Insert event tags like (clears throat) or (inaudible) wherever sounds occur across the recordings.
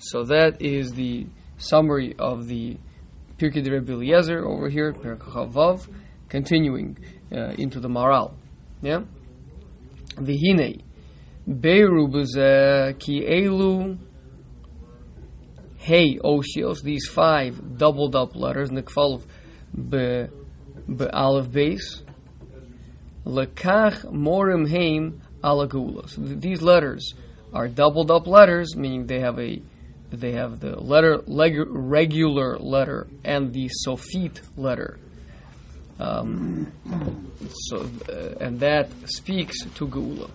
So that is the summary of the Pirkei de Rebbe Eliezer over here, Perkei Vav, continuing uh, into the Maharal. Yeah? Vihine, Beiru b'zeh ki elu hey osios, these five doubled up letters, nikfalv be be aleph base, lekach morim heim th- these letters are doubled up letters, meaning they have a they have the letter leg, regular letter and the sofit letter. Um, so uh, and that speaks to geula.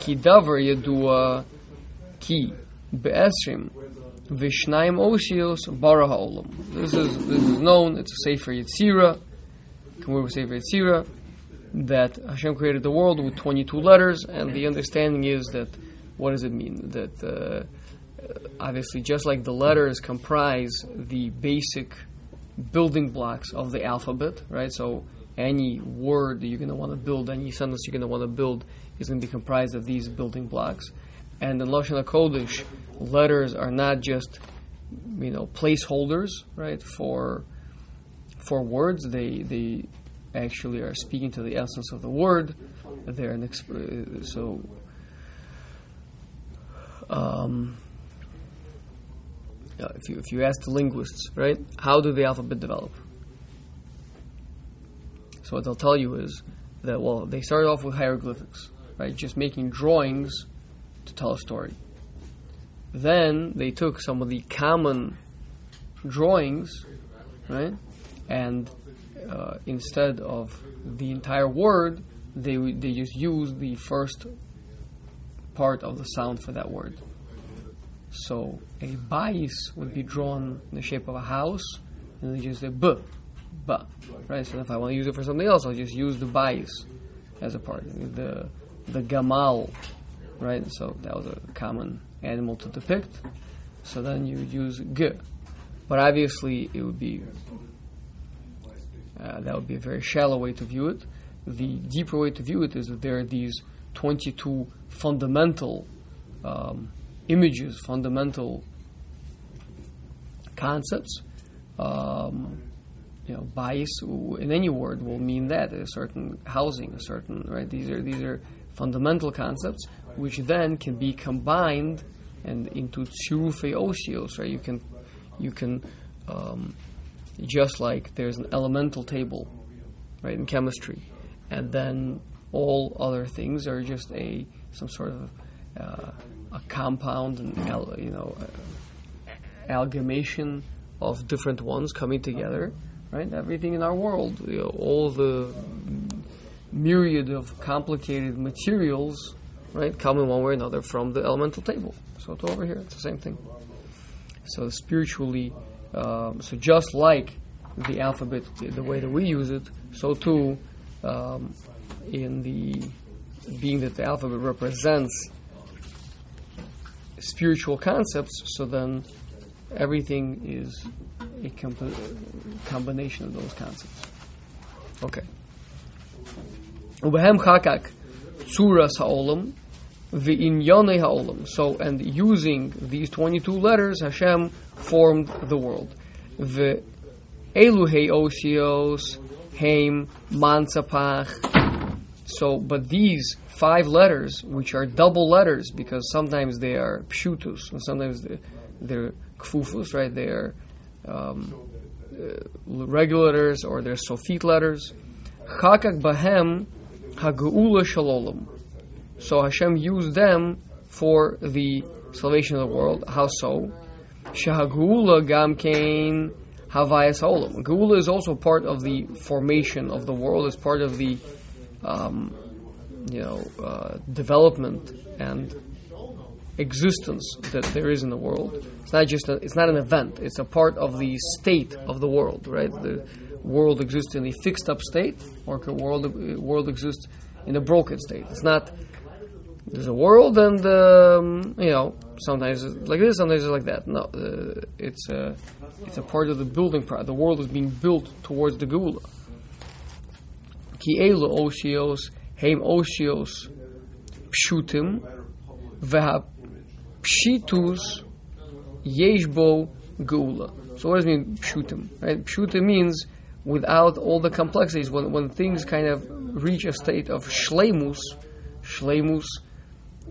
Ki davar yedua ki be'esrim v'shnayim osios bara ha'olam. This is this is known. It's a sefer Yetzira. Kamur sefer Yetzira that Hashem created the world with 22 letters, and the understanding is that what does it mean? That uh, obviously, just like the letters comprise the basic building blocks of the alphabet, right? So any word that you're going to want to build, any sentence you're going to want to build, is going to be comprised of these building blocks. And in Lashon HaKodesh, letters are not just, you know, placeholders, right, for for words. They they actually are speaking to the essence of the word. They're an exp- so. Um, if you if you ask the linguists, right, how do the alphabet develop? So what they'll tell you is that well, they started off with hieroglyphics, right, just making drawings to tell a story. Then they took some of the common drawings, right, and uh, instead of the entire word, they they just used the first part of the sound for that word. So a bais would be drawn in the shape of a house, and they just say b, b, right? So if I want to use it for something else, I'll just use the bais as a part. The the gamal, right? So that was a common animal to depict. So then you would use g, but obviously it would be uh, that would be a very shallow way to view it. The deeper way to view it is that there are these 22 fundamental um, images, fundamental concepts. Um, you know, bias in any word will mean that a certain housing, a certain right. These are these are fundamental concepts which then can be combined and into tsirufe osios. Right, you can you can um, just like there's an elemental table, right, in chemistry, and then all other things are just a some sort of uh, a compound and al- you know uh, amalgamation of different ones coming together, right? Everything in our world, you know, all the myriad of complicated materials, right, come in one way or another from the elemental table. So over here, it's the same thing. So spiritually, um, so just like the alphabet, the way that we use it, so too um, in the being that the alphabet represents spiritual concepts, so then everything is a comp- combination of those concepts. Okay. Ubehem chakak tzuras ha'olam v'inyone ha'olam. So, and using these 22 letters, Hashem formed the world. The eluhei osios heim mansapach. So, but these five letters, which are double letters, because sometimes they are pshutus, and sometimes they're, they're kfufus, right? They are um, uh, regular letters or they're sofit letters. Chakak bahem hageula shalolam. So Hashem used them for the salvation of the world. How so? Shahagula gam kain havayas olam. Geula is also part of the formation of the world. It's part of the um, you know uh, development and existence that there is in the world. It's not just a, it's not an event. It's a part of the state of the world, right? The world exists in a fixed up state, or the world world exists in a broken state. It's not. There's a world, and um, you know sometimes it's like this, sometimes it's like that. No, uh, it's a it's a part of the building. Part. The world is being built towards the Geula. Ki elu osios heim osios pshutim veha pshitus Yeshbo Geula. So what does it mean pshutim? Right? Pshutim means without all the complexities. When when things kind of reach a state of shlemus, shlemus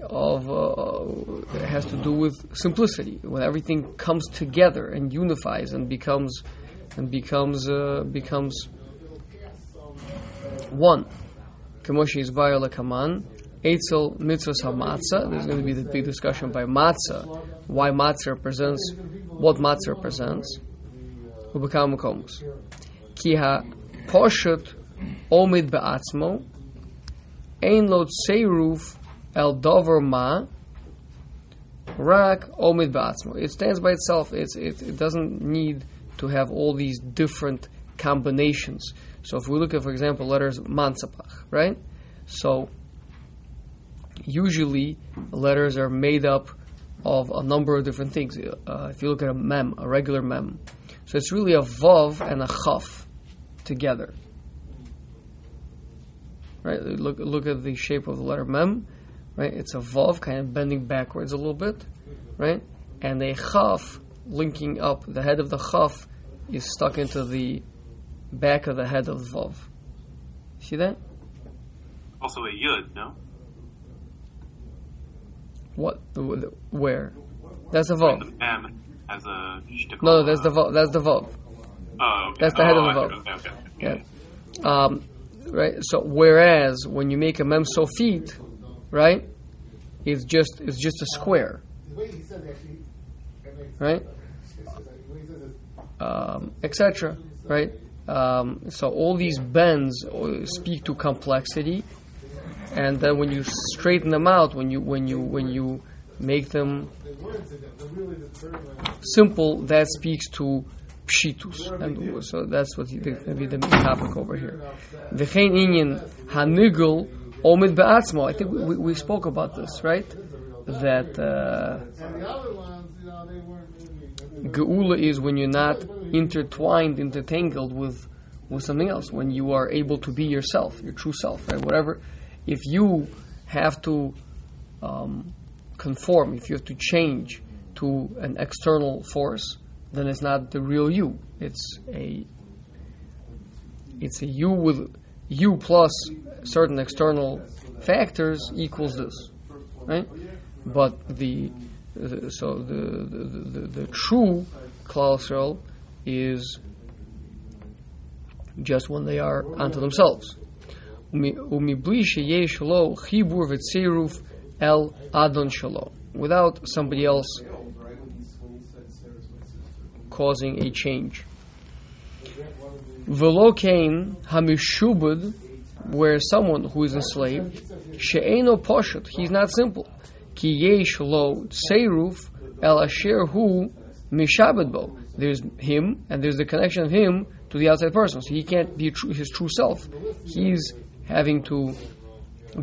of uh, has to do with simplicity. When everything comes together and unifies and becomes and becomes uh, becomes one. Kamoshi is Kaman. Eitzel mitzvahs hamatzah. There's going to be the big discussion by matzah, why matzah represents, what matzah represents. Ubekam makomus. Ki ha poshut omid be'atzmo, ein lo tseiruf el dover ma, rak omid be'atzmo. It stands by itself. It's, it, it doesn't need to have all these different combinations. So if we look at, for example, letters mansapach, right? So usually letters are made up of a number of different things. Uh, if you look at a mem, a regular mem, so it's really a vav and a chaf together. Right? Look look at the shape of the letter mem. Right? It's a vav, kind of bending backwards a little bit, right? And a chaf linking up. The head of the chaf is stuck into the back of the head of the vav. See that? Also a yud, no? What? Where? That's the vav. The M has a No, that's the vav. That's the vav. Oh, okay. That's the head oh, of the vav. Okay, okay, okay. Yeah. Um, right. So whereas when you make a mem sofit, right, it's just it's just a square. Right. Um, Etc. Right. Um, so all these bends speak to complexity and then when you straighten them out, when you when you when you make them simple, that speaks to pshitus, and so that's what going to be the topic over here. V'chein inyan hanigul omid be'atzmo. I think we, we, spoke about this, right? That uh, geula is when you're not intertwined, intertangled with with something else. When you are able to be yourself, your true self, right? Whatever if you have to um, conform, if you have to change to an external force, then it's not the real you. It's a it's a you with you plus certain external factors equals this, right? But the, so the the, the, the true cholesterol is just when they are unto themselves. Umibli sheyesh chibur v'tziruf el adon shalo. Without somebody else causing a change. Velo came hamishubud, where someone who is enslaved, she'eno poshet, he's not simple. Ki yesh lo tseiruf el asher hu mishabed bo. There's him, and there's the connection of him to the outside person. So he can't be his true self. He's having to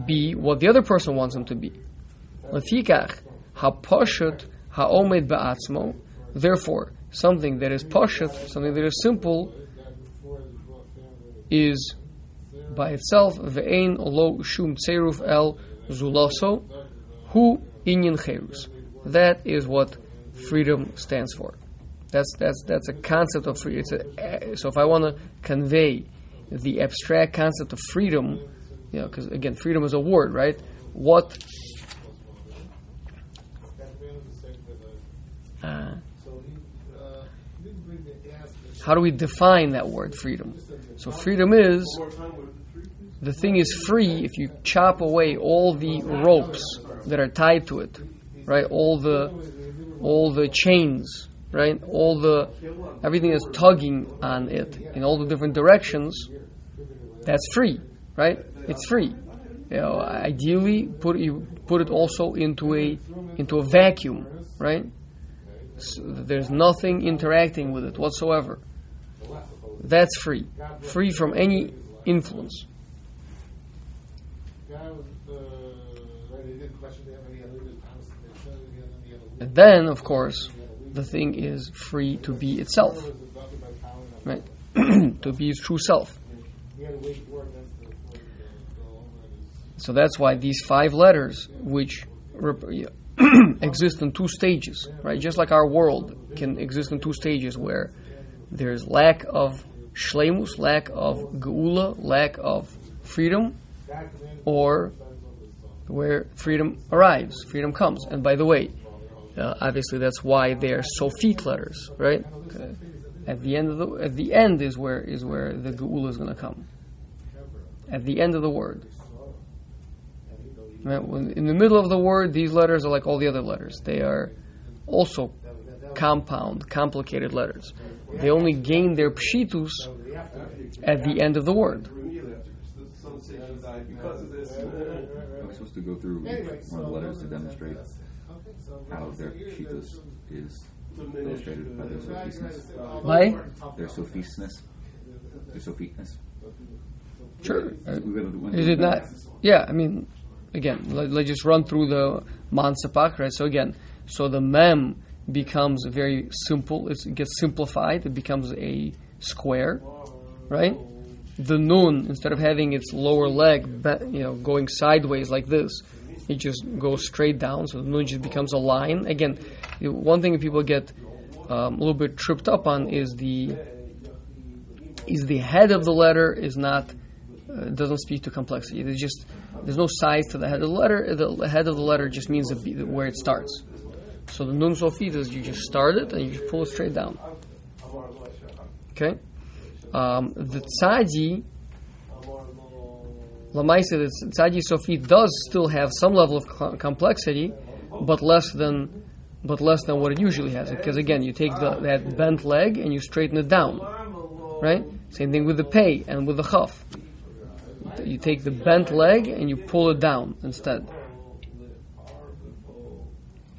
be what the other person wants him to be. Therefore, something that is pashut, something that is simple, is by itself ve'ein lo shum tseruf el zulaso hu inyan cherus. That is what freedom stands for. That's that's that's a concept of freedom. so if I want to convey the abstract concept of freedom, you know, because again, freedom is a word, right? What uh, how do we define that word, freedom? So, freedom is the thing is free if you chop away all the ropes that are tied to it, right? All the all the chains, right? All the everything is tugging on it in all the different directions that's free, right? It's free. You know, ideally, put you put it also into a into a vacuum, right? So there's nothing interacting with it whatsoever. That's free, free from any influence. And then, of course, the thing is free to be itself, right? (clears throat) to be its true self. So that's why these five letters, which (clears throat) exist in two stages, right? Just like our world can exist in two stages where there's lack of shlemus, lack of geula, lack of freedom, or where freedom arrives, freedom comes. And by the way, uh, obviously that's why they are sofit letters, right? Uh, at the end of the at the end is where is where the geula is going to come. At the end of the word. Right? In the middle of the word, these letters are like all the other letters. They are also compound, complicated letters. They only gain their pshitus at the end of the word. Are we supposed to go through one of the letters to demonstrate how their pshitus is illustrated by their sophisness? Why? Their sophisness? Their sophitness? Sure. Uh, We went- went Is it not? Yeah, I mean, again, let, let's just run through the Mansapak, right? So again, so the mem becomes very simple. It's, it gets simplified. It becomes a square, right? The nun, instead of having its lower leg, be- you know, going sideways like this, it just goes straight down. So the nun just becomes a line. Again, one thing people get um, a little bit tripped up on is the is the head of the letter is not uh, doesn't speak to complexity. There's just there's no size to the head of the letter. The head of the letter just means the, where it starts. So the nun sofit is you just start it and you just pull it straight down. Okay. Um, the tzadi, lamaisa, the tzadi sofit does still have some level of co- complexity, but less than but less than what it usually has. Because again, you take the, that bent leg and you straighten it down, right? Same thing with the pay and with the chaf. You take the bent leg and you pull it down instead.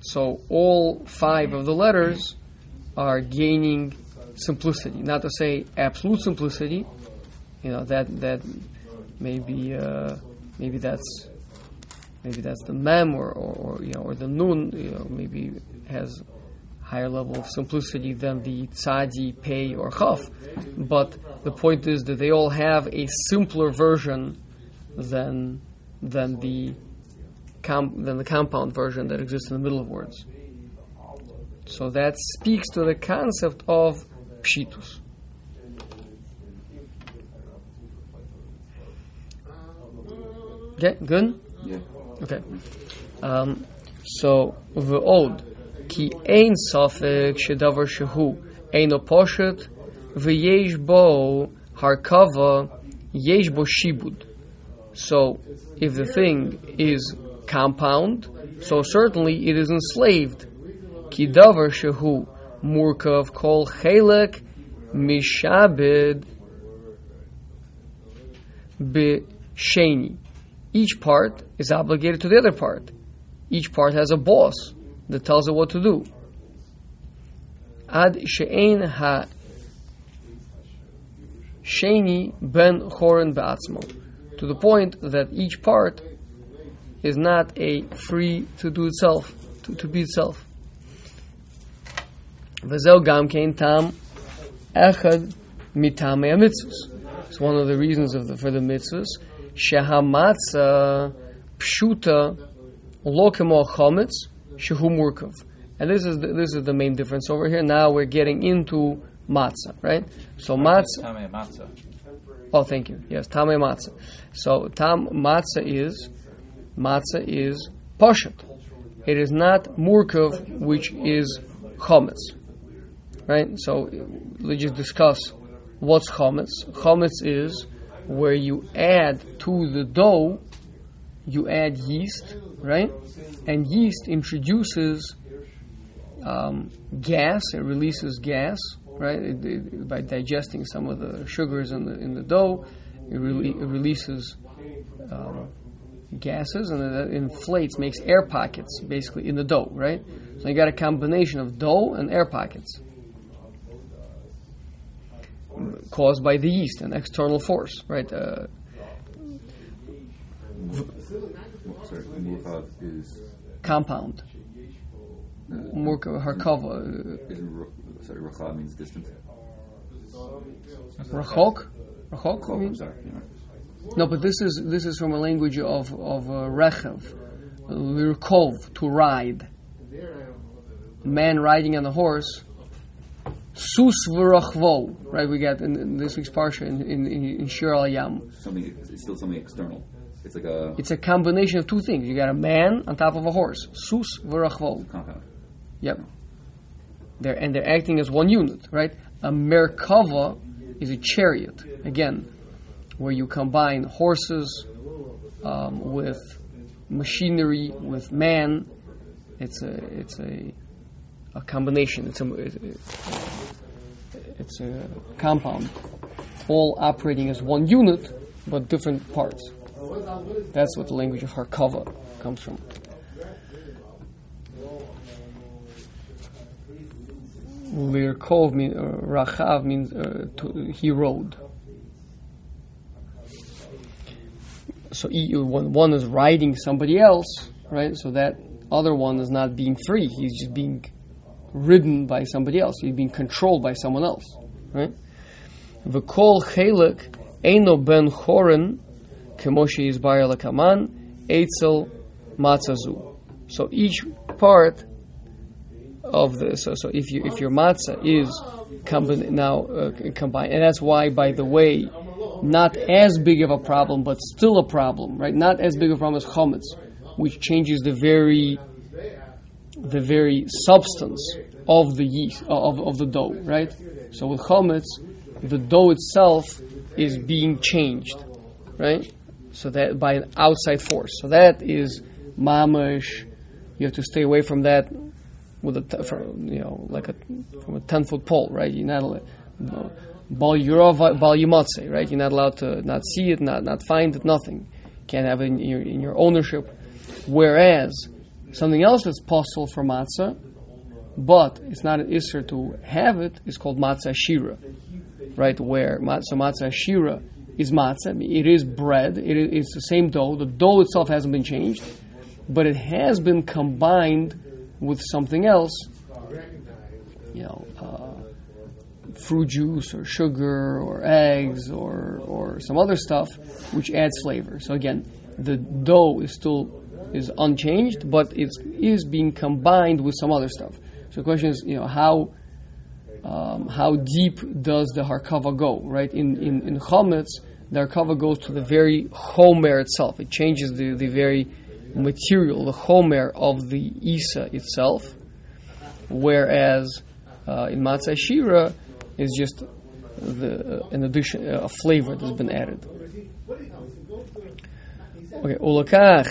So all five of the letters are gaining simplicity. Not to say absolute simplicity. You know that that maybe uh, maybe that's maybe that's the mem or, or, or you know or the nun. You know maybe has higher level of simplicity than the tzadi, pei, or chaf. But the point is that they all have a simpler version than than the com- than the compound version that exists in the middle of words. So that speaks to the concept of pshitus. Okay, good. Yeah. Okay. Um, so ועוד, כי אין ספק שדבר שהוא אינו פושט ויש בו הרכבה, יש בו שיבוד. So, if the thing is compound, so certainly it is enslaved. כי דבר שהוא מורכב כל חלק משעבד בשני. each part is obligated to the other part. Each part has a boss that tells it what to do. Ad she'en ha sheni ben choren ba'atzmo. To the point that each part is not a free to do itself, to, to be itself. Vezel gam kein tam echad mitamei mitzvahs. It's one of the reasons of the, for the mitzvahs Shehamatza Pshuta Lokimo Chometz Shehumurkov. And this is the, this is the main difference over here. Now we're getting into matzah, right? So matzah. Oh, thank you. Yes, tame matzah. So tam matzah is matzah is poshet. It is not murkav which is chometz, right? So let's just discuss what's chometz. Chometz is where you add to the dough, you add yeast, right? And yeast introduces um, gas. It releases gas, right? It, it, by digesting some of the sugars in the in the dough, it, rele- it releases um, gases and it inflates, makes air pockets basically in the dough, right? So you got a combination of dough and air pockets caused by the yeast, an external force, right? Uh, Sorry, Murchav is compound. Uh, is sorry, Rachav means distant. Rachok? Rachok? Oh, I'm sorry. No, but this is this is from a language of of uh, rechev. lirkov, to ride. Man riding on a horse. Sus v'rachvo, right? We get in, in this week's parsha in in, in, in Shir al Yam. Something, it's still something external. It's like a It's a combination of two things. You got a man on top of a horse. Sus v'rachvo. compound. Yep. They're and they're acting as one unit, right? A merkava is a chariot. Again, where you combine horses um, with machinery with man. It's a it's a a combination. It's a it's a compound, all operating as one unit, but different parts. That's what the language of Harkava comes from. Lirkov mean uh, Rachav means uh, to, he rode. So e- one, one is riding somebody else, right? So that other one is not being free. He's just being ridden by somebody else. He's being controlled by someone else, right? V'kol chelik eino ben chorin kemoshe yizbar lekaman eitzel matzazu. So each part of the so, so if you if your matzah is combi- now uh, combined, and that's why, by the way, not as big of a problem, but still a problem, right? Not as big of a problem as chametz, which changes the very the very substance of the yeast uh, of, of the dough, right? So with chametz, the dough itself is being changed, right? So that by an outside force. So that is mamish. You have to stay away from that with a t- from, you know like a from a ten foot pole, right? You're not allowed- bal right? You're not allowed to not see it, not not find it, nothing. Can't have it in your in your ownership. Whereas something else that's possible for matzah, but it's not an isser to have it. it, is called matzah shira, right? Where matzah matzah shira is matzah. It is bread. It is it's the same dough. The dough itself hasn't been changed, but it has been combined with something else. You know, uh, fruit juice or sugar or eggs or or some other stuff, which adds flavor. So again, the dough is still is unchanged, but it is being combined with some other stuff. So the question is, you know, how um, how deep does the harkava go? Right in in in chametz, the harkava goes to the very chomer itself. It changes the the very material, the chomer of the isa itself. Whereas uh, in matzah shira is just the uh, an addition, a flavor that's been added. Okay, ulakach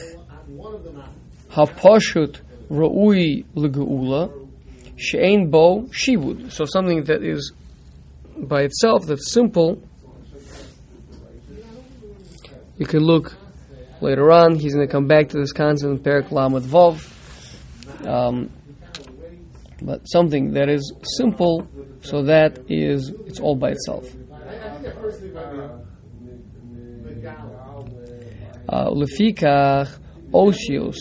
hapashut ra'ui legeula she'ein bo shivud. So something that is by itself that's simple. You can look later on. He's going to come back to this concept in Perak Lamed Vov. Um, but something that is simple, so that is it's all by itself. Uh, Lefikach osios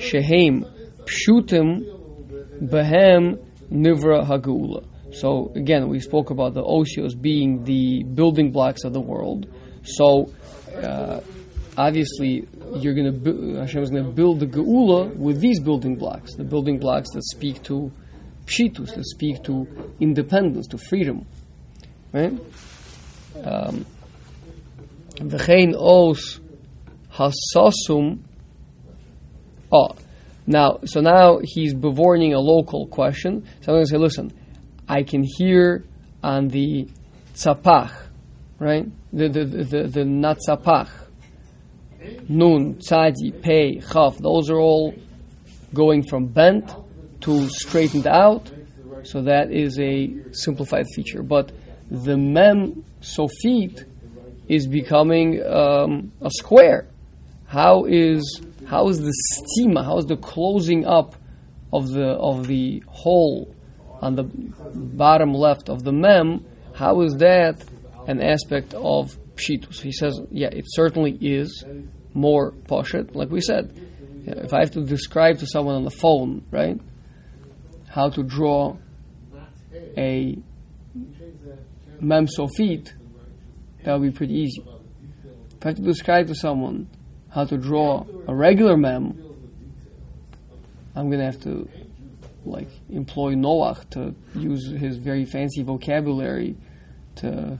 shehem pshutim behem nivra hagula. So again, we spoke about the osios being the building blocks of the world. So uh, obviously, you're going to bu- Hashem is going to build the geula with these building blocks, the building blocks that speak to pshitus, that speak to independence, to freedom, right? Um, V'chein os hasasum. Oh, now so now he's bevorning a local question. So I'm going to say, listen, I can hear on the tzapach, right? The the the the, the not tzapach. Nun, tzadi, pei, chaf. Those are all going from bent to straightened out. So that is a simplified feature. But the mem sofit is becoming um, a square. How is how is the stima? How is the closing up of the of the hole on the bottom left of the mem? How is that an aspect of pshitus? He says, yeah, it certainly is more poshet. Like we said, if I have to describe to someone on the phone, right, how to draw a mem sofit, that would be pretty easy. If I have to describe to someone how to draw a regular mem, I'm gonna have to like employ Noach to use his very fancy vocabulary to,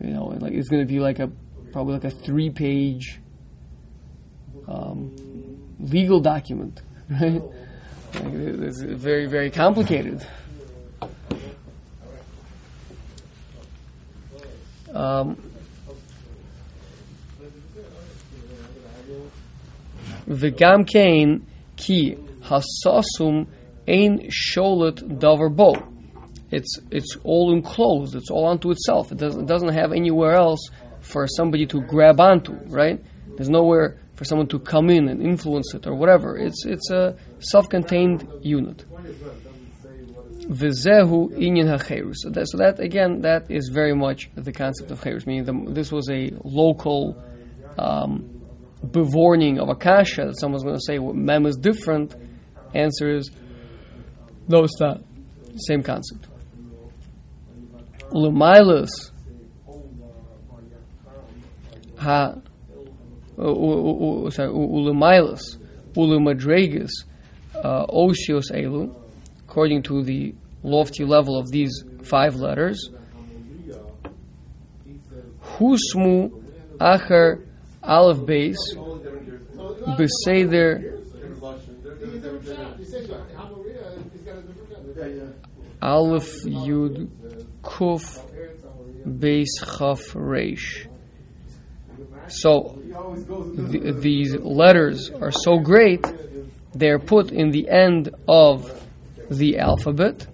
you know, like it's gonna be like a probably like a three page um, legal document, (laughs) right? Like, it's very very complicated. Um, וגם כן כי הסוסום ein sholet davar bo. It's it's all enclosed. It's all onto itself. It doesn't it doesn't have anywhere else for somebody to grab onto. Right? There's nowhere for someone to come in and influence it or whatever. It's it's a self-contained unit. Vizehu inyan hacherus. So that, so that again, that is very much the concept of cherus. Meaning, the, this was a local um, bevorning of akasha that someone's going to say well, mem is different. Answer is no, it's not. Same concept. Ulemailus ha sorry ulemailus ulemadregas uh, osios elu according to the lofty level of these five letters husmu acher aleph base beseder Aleph Yud Kuf Beis Chaf Reish. So th- these letters are so great, they're put in the end of the alphabet.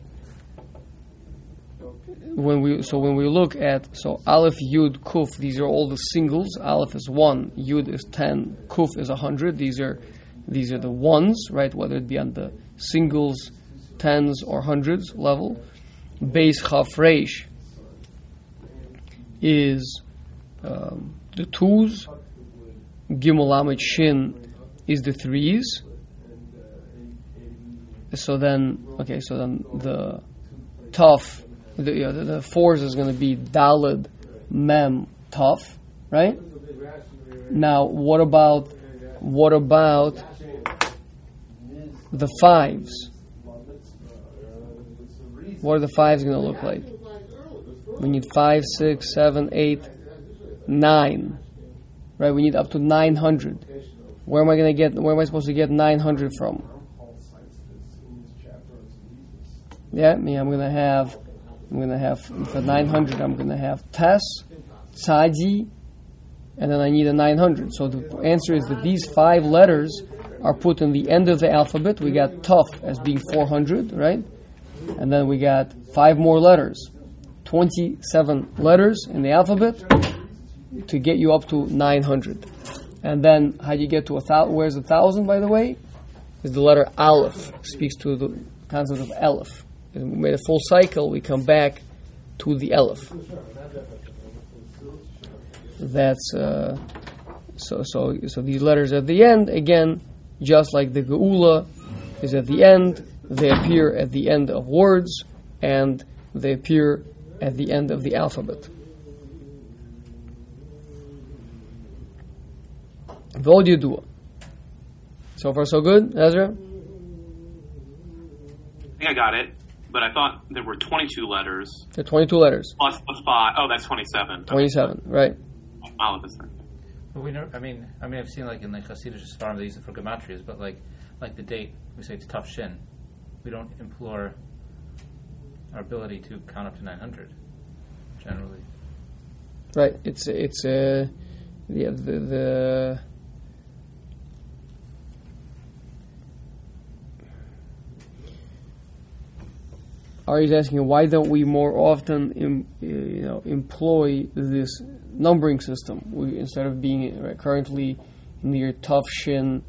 When we so when we look at so Aleph Yud Kuf, these are all the singles. Aleph is one, Yud is ten, Kuf is a hundred. These are these are the ones, right? Whether it be on the singles tens or hundreds level. Base Chaf is um, the twos. Gimel Lamed Shin is the threes. So then, okay, so then the tough, the, you know, the, the fours is going to be Dalid, Mem, tough, right? Now, what about what about the fives? what are the fives going to look like? We need five, six, seven, eight, nine. Right? We need up to 900. Where am I going to get, where am I supposed to get 900 from? Yeah, me, I'm going to have, I'm going to have, for 900, I'm going to have Tes, Tzadi, and then I need a 900. So the answer is that these five letters are put in the end of the alphabet. We got Tuf as being 400, right? and then we got five more letters. 27 letters in the alphabet to get you up to 900. And then how do you get to a thousand? Where's a thousand, by the way? Is the letter Aleph. Speaks to the concept of Aleph. We made a full cycle, we come back to the Aleph. That's uh, so so so these letters at the end again, just like the Geula is at the end, they appear at the end of words and they appear at the end of the alphabet. Vodyudua. So far, so good, Ezra? I think I got it, but I thought there were 22 letters. There are 22 letters. Plus the Plus, plus 5. Oh, that's 27. 27, right. Aleph is there. But we know, I mean, I mean, I've seen like in the Hasidic farm they use it for gematrias, but like, like the date, we say it's tough shin we don't implore our ability to count up to 900 generally. Right. It's it's uh, yeah, the the Ari's asking why don't we more often Im, you know employ this numbering system? We instead of being right, currently in the year Tufshin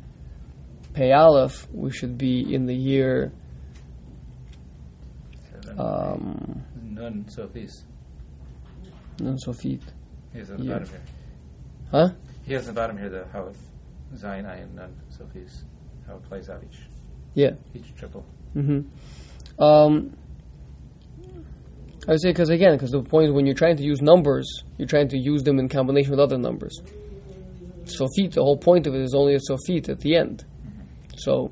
Pei Aleph, we should be in the year um, Nun Sofis. Nun Sofit. He has on the Yeah. bottom here. Huh? He has on the bottom here the how Zion Ayin Nun Sofis, how it plays out each Yeah. each triple. hmm Um, I say because again, because the point is when you're trying to use numbers, you're trying to use them in combination with other numbers. Sofit, the whole point of it is only a sofit at the end. So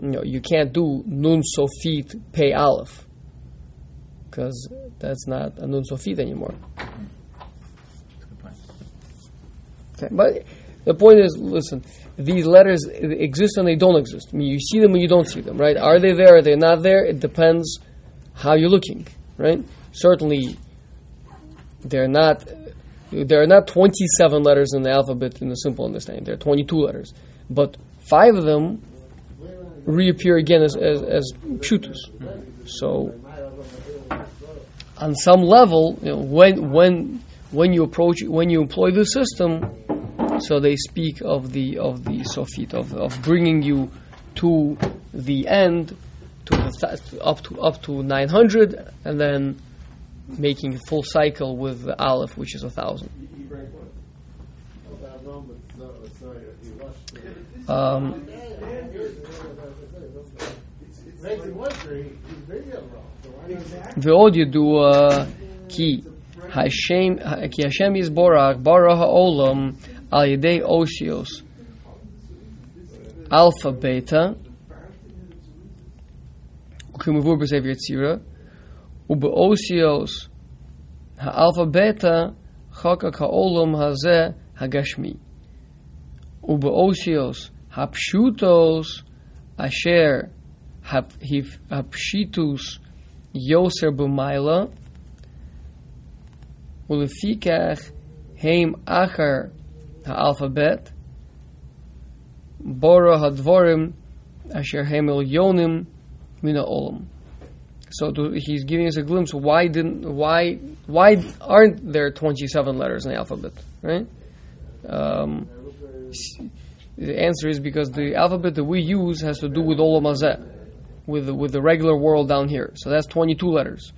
you know, you can't do nun sofit pay aleph because that's not a nun sofit anymore. Okay, but the point is, listen, these letters exist and they don't exist. I mean, you see them and you don't see them, right? Are they there? Are they not there? It depends how you're looking, right? Certainly, they're not. There are not 27 letters in the alphabet in the simple understanding. There are 22 letters, but five of them reappear again as as, as pshutus. So, on some level, you know, when when when you approach when you employ the system, so they speak of the of the sofit of of bringing you to the end to the th- up to up to 900 and then making a full cycle with the aleph which is a thousand um, ועוד ידוע כי השם, כי השם יסבורך ברא העולם על ידי אוסיוס אלפא בטא וכמבוא בספר יצירה ובאוסיוס האלפא בטא חקק העולם הזה הגשמי ובאוסיוס הפשוטוס אשר הפ- הפ- הפשיטוס יוסר במיילה ולפיכך הם אחר האלפבית בורו הדבורים אשר הם עליונים mina olam. So to, he's giving us a glimpse why didn't why why aren't there 27 letters in the alphabet, right? Um, the answer is because the alphabet that we use has to do with olam hazeh, with the, with the regular world down here. So that's 22 letters.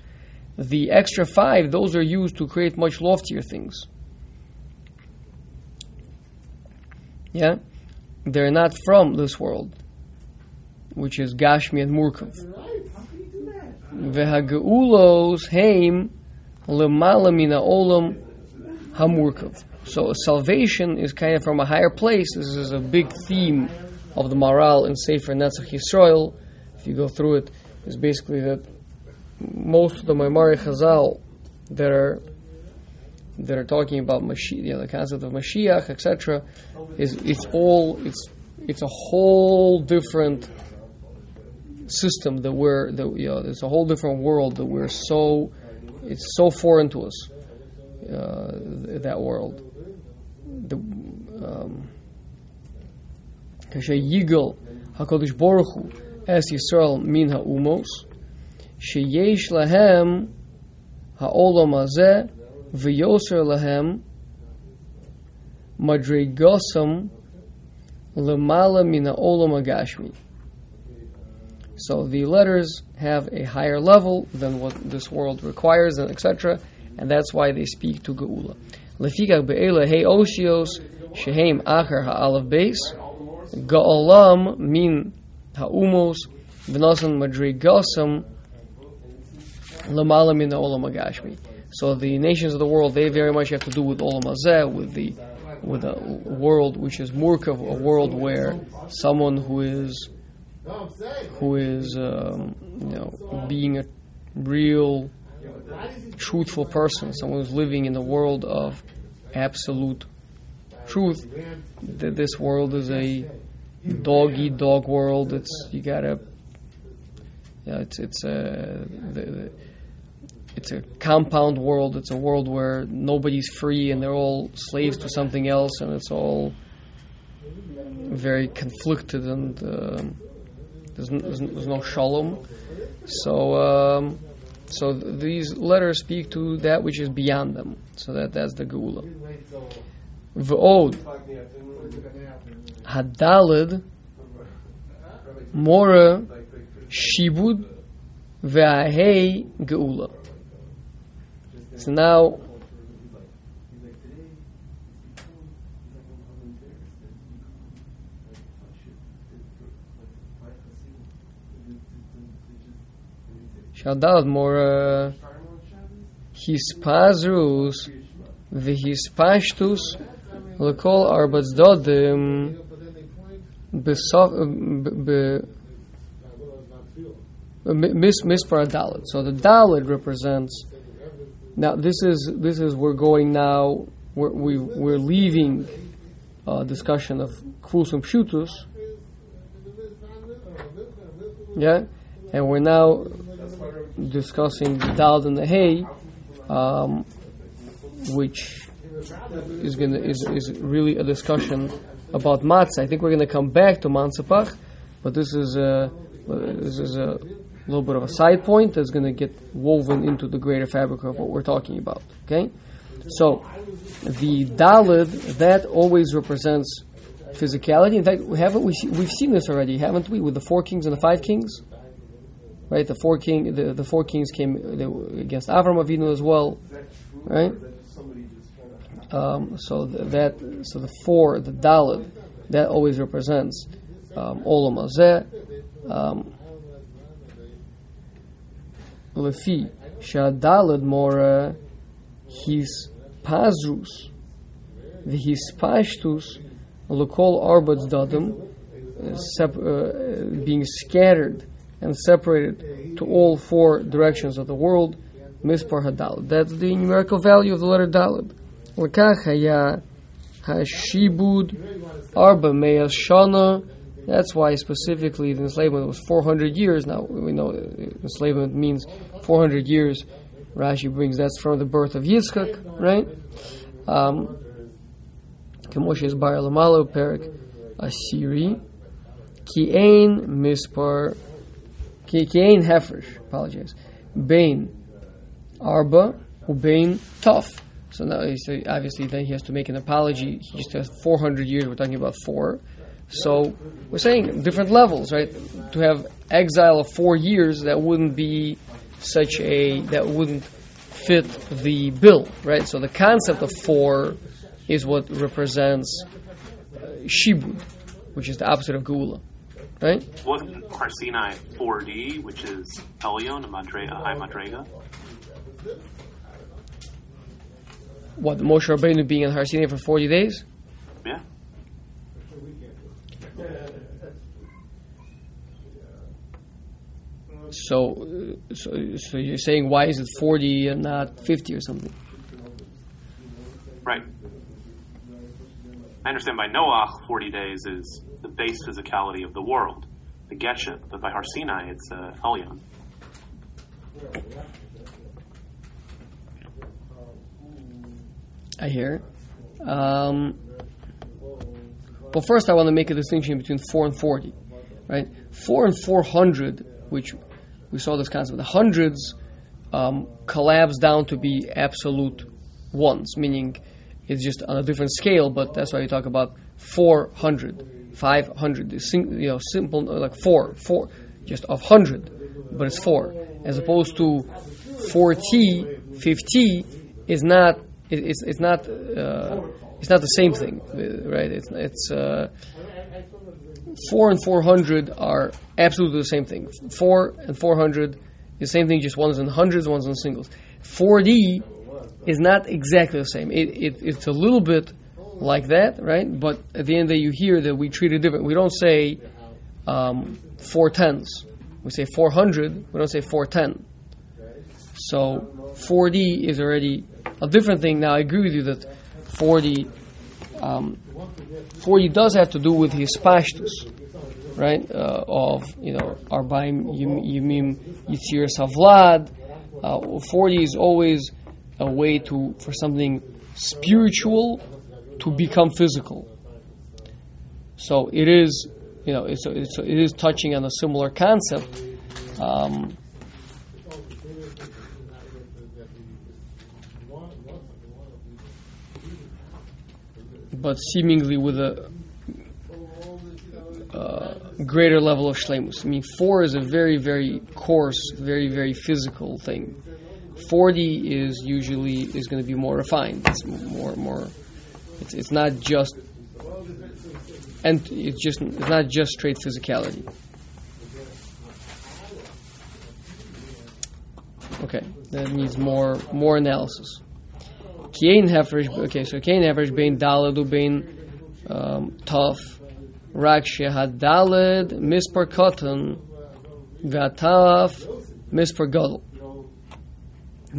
The extra five, those are used to create much loftier things. Yeah, they're not from this world which is Gashmi and Murkav. Vehageulos heim lemala mina olam hamurkav. So salvation is kind of from a higher place. This is a big theme of the Maharal in Sefer Netzach Yisrael. If you go through it, it, is basically that most of the Maimari Chazal that are that are talking about Mashiach, you know, the concept of Mashiach, etc., is it's all it's it's a whole different system that we're that you know, it's a whole different world that we're so it's so foreign to us uh, that world. The um, Kasha Yigal Hakadosh Baruch Hu Es Yisrael Min HaUmos Sheyesh Lahem HaOlam Hazeh V'Yoser Lahem Madrigosam Lemala Min HaOlam Agashmi. So the letters have a higher level than what this world requires, and etc. And that's why they speak to Geula. Lefikach be'ela hey osios shehem acher ha'alav beis ga'olam min ha'umos v'nasan madrigasam lamala min ha'olam agashmi. So the nations of the world, they very much have to do with olam hazeh, with the with a world which is murkav, a world where someone who is who is um, you know being a real truthful person, someone who's living in the world of absolute truth. That this world is a dog eat dog world. It's you gotta, yeah, it's it's a the, the, it's a compound world. It's a world where nobody's free and they're all slaves to something else, and it's all very conflicted and. Um, there's, there's, there's no shalom. So, um, so th- these letters speak to that which is beyond them. So that that's the geula. V'od hadalid mora shibud ve'ahei geula. So now. Shadalad more hispazrus v'hispashtus lekol arbats dodim besof be uh, mi- mis mispar dalid. So the dalid represents. Now this is this is we're going now. We're we, we're leaving uh, discussion of and pshutus. Yeah, and we're now discussing the dalid and the hay, um, which is gonna is, is really a discussion about matzah. I think we're gonna come back to matzah, but this is a this is a little bit of a side point that's gonna get woven into the greater fabric of what we're talking about. Okay, so the dalid that always represents physicality. In fact, we haven't we we've seen this already, haven't we, with the four kings and the five kings? Right, the four king the, the four kings came against Avram Avinu as well, right? Um, so th- that so the four the dalid that always represents um, olam hazeh. Um, Lefi shadalad mora his pazus v'his pashtus lekol arbats dadim uh, uh, being scattered and separated to all four directions of the world mispar hadalad that's the numerical value of the letter dalad lekach hashibud arba me'as shana that's why specifically the enslavement was 400 years. Now we know enslavement means 400 years. Rashi brings that's from the birth of Yitzchak, right? Um, is bar lamalo perik asiri ki ein mispar ki ein hefresh. Apologize. Bain arba ubain tough. So now say obviously then he has to make an apology. He just has 400 years. We're talking about four. So we're saying different levels, right? To have exile of four years, that wouldn't be such a that wouldn't fit the bill, right? So the concept of four is what represents uh, shibud, which is the opposite of geula, right? Wasn't Har 4D, which is Elyon, a Madrega, high Madrega? What Moshe Rabbeinu being in Har Sinai for forty days? Yeah. So, so, so you're saying why is it forty and not fifty or something? Right. I understand by Noach, 40 days is the base physicality of the world, the Geshet, but by Har Sinai, it's uh, Elyon. I hear. Um, well, first I want to make a distinction between 4 and 40, right? 4 and 400, which we saw this concept, the hundreds um, collapse down to be absolute ones, meaning it's just on a different scale, but that's why we talk about 400, 500, sing, you know, simple, like 4, 4, just of 100, but it's 4, as opposed to 40, 50 is not it, it's it's not uh, it's not the same thing, right? It's it's uh, four and four hundred are absolutely the same thing. Four and four hundred is the same thing, just one's in hundreds, one's in singles. Four D is not exactly the same. It, it it's a little bit like that, right? But at the end of the day, you hear that we treat it different. We don't say um, four tens. We say four hundred. We don't say four ten. So 4D is already a different thing. Now I agree with you that 40, um, 40 does have to do with his pashtus, right? Uh, of you know Arbaim Yimim Yitzir Savlad. Uh, 40 is always a way to for something spiritual to become physical. So it is, you know, it's, it's it is touching on a similar concept. Um, but seemingly with a uh, greater level of shlemus. I mean, four is a very, very coarse, very, very physical thing. 40 is usually is going to be more refined. It's more more. It's, it's not just and it's just it's not just straight physicality. Okay, that needs more more analysis. Kain hefresh. Okay, so kain hefresh bein daladu bein um, tough. Rak dalad mispar cotton vataf mispar gadol.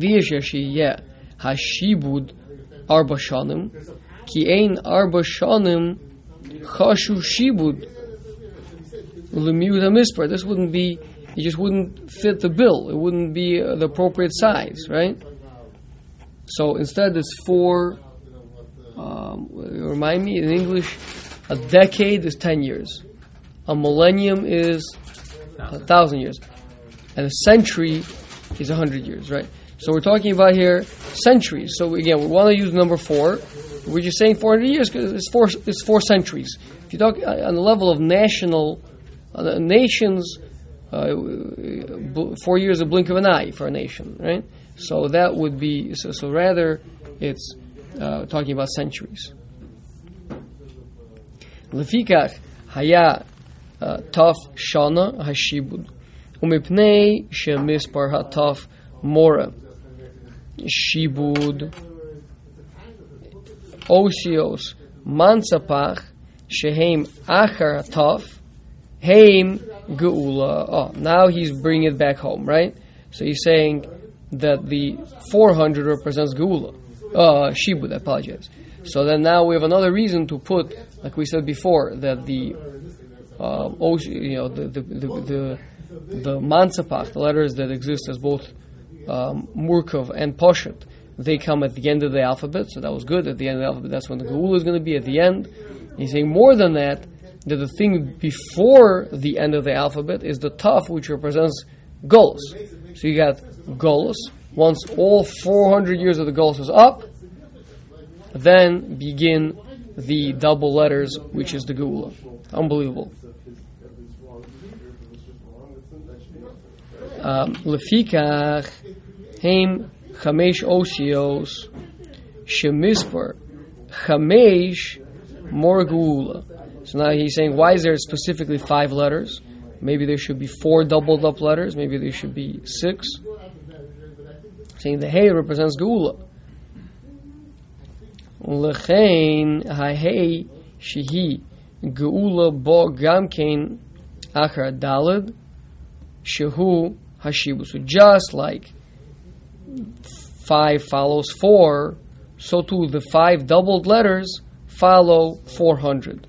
ויש שיהיה השיבוד ארבע שנים, כי אין ארבע שנים חשוב שיבוד lemiud hamispar. This wouldn't be, it just wouldn't fit the bill. It wouldn't be uh, the appropriate size, right? So instead, it's four. Um, remind me in English, a decade is ten years, a millennium is a thousand years, and a century is a hundred years, right? So we're talking about here centuries. So again, we want to use number four. We're just saying 400 years because it's four, it's four centuries. If you talk uh, on the level of national uh, nations, uh, four years a blink of an eye for a nation, right? So that would be so. so rather, it's uh, talking about centuries. לפיכך היה תף שנה השיבוד, ומפני שמספר התף מורה Shibud, Osios, Mansapach, Shehem Acharatov, Haim Geula. Oh, now he's bringing it back home, right? So he's saying that the 400 represents Geula. Uh, Shibud, I apologize. So then now we have another reason to put, like we said before, that the uh, os, you know the the the, the, the the letters that exist as both um, Murkov and Poshet, they come at the end of the alphabet, so that was good. At the end of the alphabet, that's when the Geula is going to be at the end. He's saying more than that, that the thing before the end of the alphabet is the taf, which represents golos. So you got golos. Once all 400 years of the golos is up, then begin the double letters, which is the geula. Unbelievable. Um, Lefikach heim chamesh osios shemisper chamesh more geula. So now he's saying, why is there specifically five letters? Maybe there should be four doubled up letters. Maybe there should be six. Saying the hey represents geula. Lechein ha-hey shehi geula bo gamkein achar dalid shehu Hashibusu. Just like five follows four, so too the five doubled letters follow 400.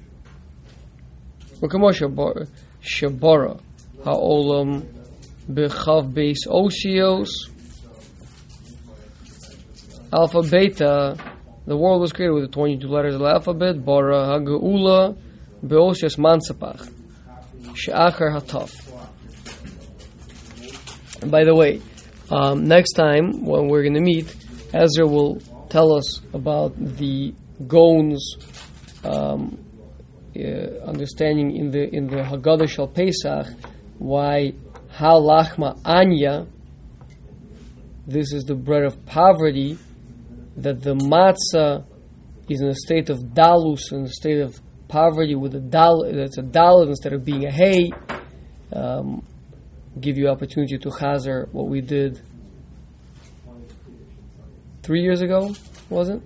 Ukamo Shabora. Ha'olam Bechav Base Osios. Alpha Beta The world was created with the 22 letters of the alphabet. Bara Ha'geula beosius Mansapach. She'achar Hataf. And by the way, um, next time when we're going to meet, Ezra will tell us about the Gon's um, uh, understanding in the in the Haggadah Shal Pesach why halachma anya. This is the bread of poverty. That the matzah is in a state of dalus, in a state of poverty with a dal. That's a dal instead of being a hay. Um, give you opportunity to hazard what we did three years ago, was it?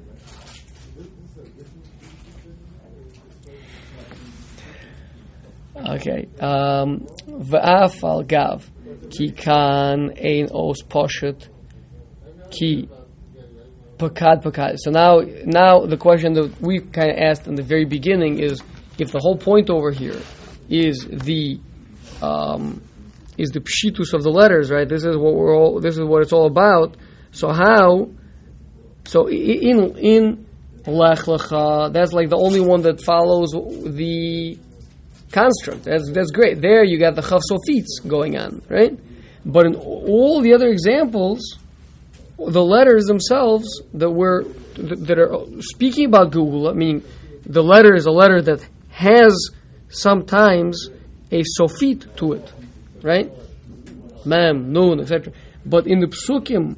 Okay. Um, V'af al gav ki kan ein os poshet ki pakad pakad. So now, now the question that we kind of asked in the very beginning is, if the whole point over here is the um, is the pshitus of the letters, right? This is what we're all. This is what it's all about. So how? So in in lech lecha, that's like the only one that follows the construct. That's, that's great. There you got the chaf sofits going on, right? But in all the other examples, the letters themselves that were that are speaking about Geula, meaning the letter is a letter that has sometimes a sofit to it, right? Mem, nun, etc. But in the psukim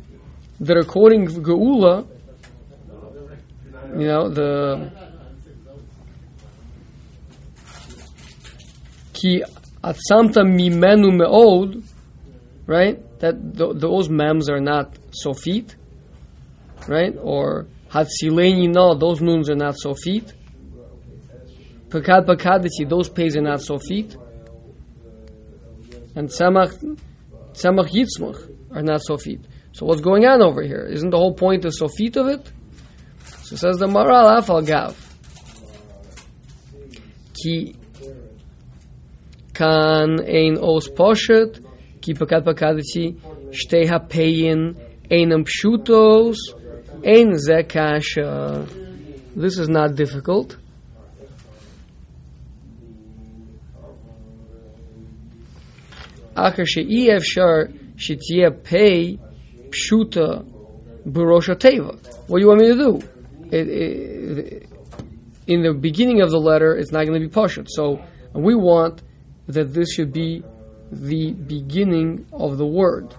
that are quoting Geula, you know the ki atzamta mimenu me'od, right? That th- those mems are not sofit, right? Or hatzileni no, those nuns are not sofit. Pekad pekaditi, those pays are not sofit. And Tzemach, Tzemach Yitzmach are not Sofit. So what's going on over here? Isn't the whole point of Sofit of it? So says the Maharal Afal Gav. Ki kan ein os poshet, ki pakat pakadati, shtei hapeyin, einam pshutos, ein zekasha. This is not difficult. אחר שאי אפשר שתהיה פ' פשוטה בראש התיבה. What do you want me to do? It, it, in the beginning of the letter, it's not going to be pashut. So we want that this should be the beginning of the word.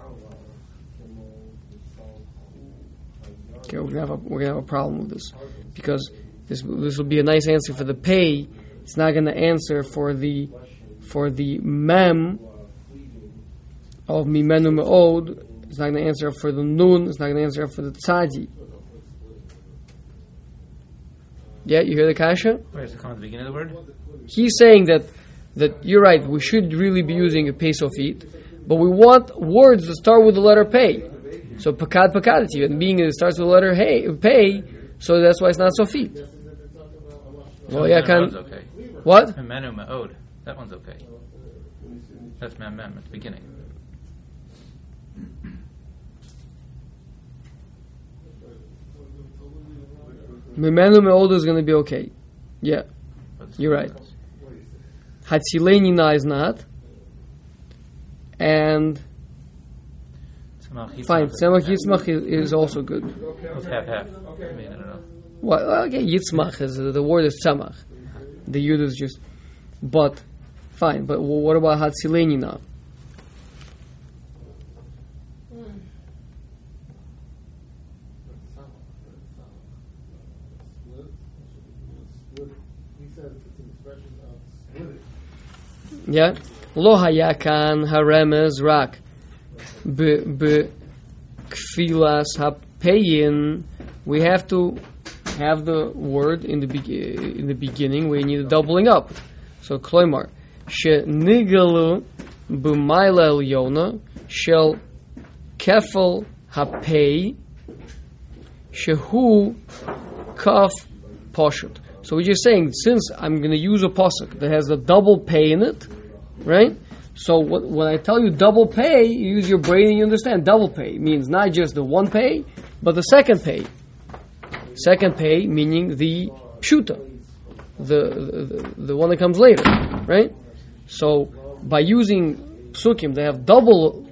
Okay, we're gonna have a, we're gonna have a problem with this because this this will be a nice answer for the pay. It's not going to answer for the for the mem of mimenu me'od. It's not going to answer for the nun. It's not going to answer for the tzadi. Yeah, you hear the kasha? Where does it at the beginning of the word? He's saying that that you're right. We should really be using a pay sofit, but we want words that start with the letter pay. So pakad pakadati, and being it starts with the letter hey pay, so that's why it's not sofit. Well, yeah, can okay. what? Menu ma'od. That one's okay. That's mem mem at the beginning. Mimenu me'od is going to be okay. Yeah, You're right. Hatzilenina is not, and fine. Tzemach Yitzmach is, is also good. It's half half. I mean, I don't know. Well, okay, Yitzmach is the word is tzemach. The yud is just, but fine. But what about Hatzilenina? Yeah, hayakan haremez rak kfilas hapeyin. We have to have the word in the be- in the beginning. We need a doubling up. So she nigalu b'maila yona shel kefel hapei shehu kaf poshut. So we're just saying, since I'm going to use a posuk that has a double pay in it, right? So what, when I tell you double pay, you use your brain and you understand. Double pay means not just the one pay, but the second pay. Second pay meaning the pshuta, the, the, the one that comes later, right? So by using psukim, they have double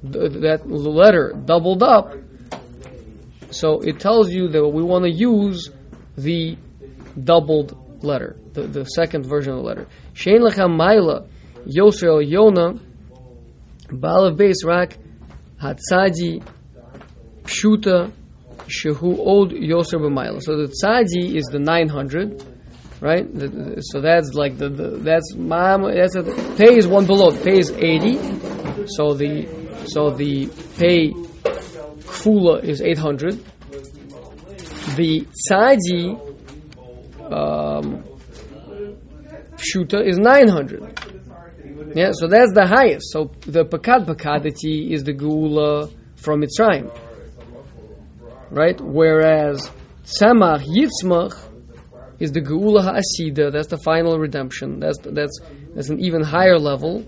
th- that letter doubled up. So it tells you that we want to use the doubled letter, the, the second version of the letter. Shein lecha Yosel Yona Balav Beis Rak Hatzadi Pshuta Shehu Old Yoser B'maila. So the tzadi is the 900, right? The- the- so that's like the, the that's mom. That's a, pay is one below. Pay is 80. So the so the pay kfula is 800. The tzadi um, pshuta is 900. Yeah, so that's the highest. So the pakad pakadati is the geula from Mitzrayim, right? Whereas tzamach yitzmach is the geula ha'asida. That's the final redemption. That's that's that's an even higher level.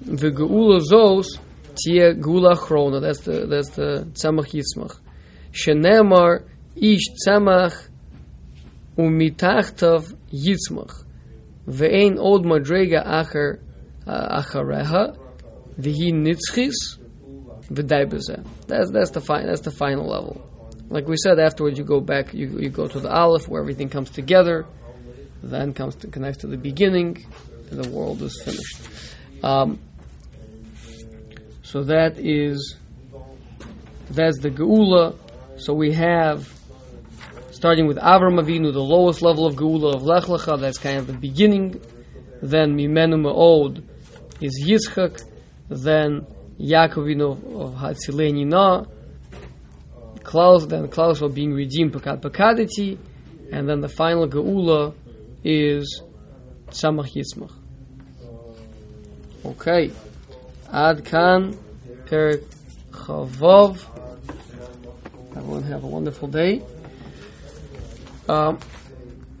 The geula zos tia geula chrona. That's the that's the tzamach yitzmach. Shenemar ish tzamach umitachtav yitzmach. Ve'ein od madrega acher uh, achareha v'hi nitzchis v'day That's that's the final that's the final level. Like we said, afterwards you go back, you, you go to the Aleph where everything comes together, then comes to, connects to the beginning, and the world is finished. Um, so that is that's the Geula. So we have starting with Avram Avinu, the lowest level of Geula of Lech Lecha, that's kind of the beginning. Then Mimenu Me'od is Yitzchak. Then Yaakovinu of Hatzilei Na. Klaus, then Klaus of being redeemed Pekat Pekaditi. And then the final Geula is Tzamach Yitzmach. Okay. Ad Kan, Perik Chavov. Everyone have a wonderful day. Um,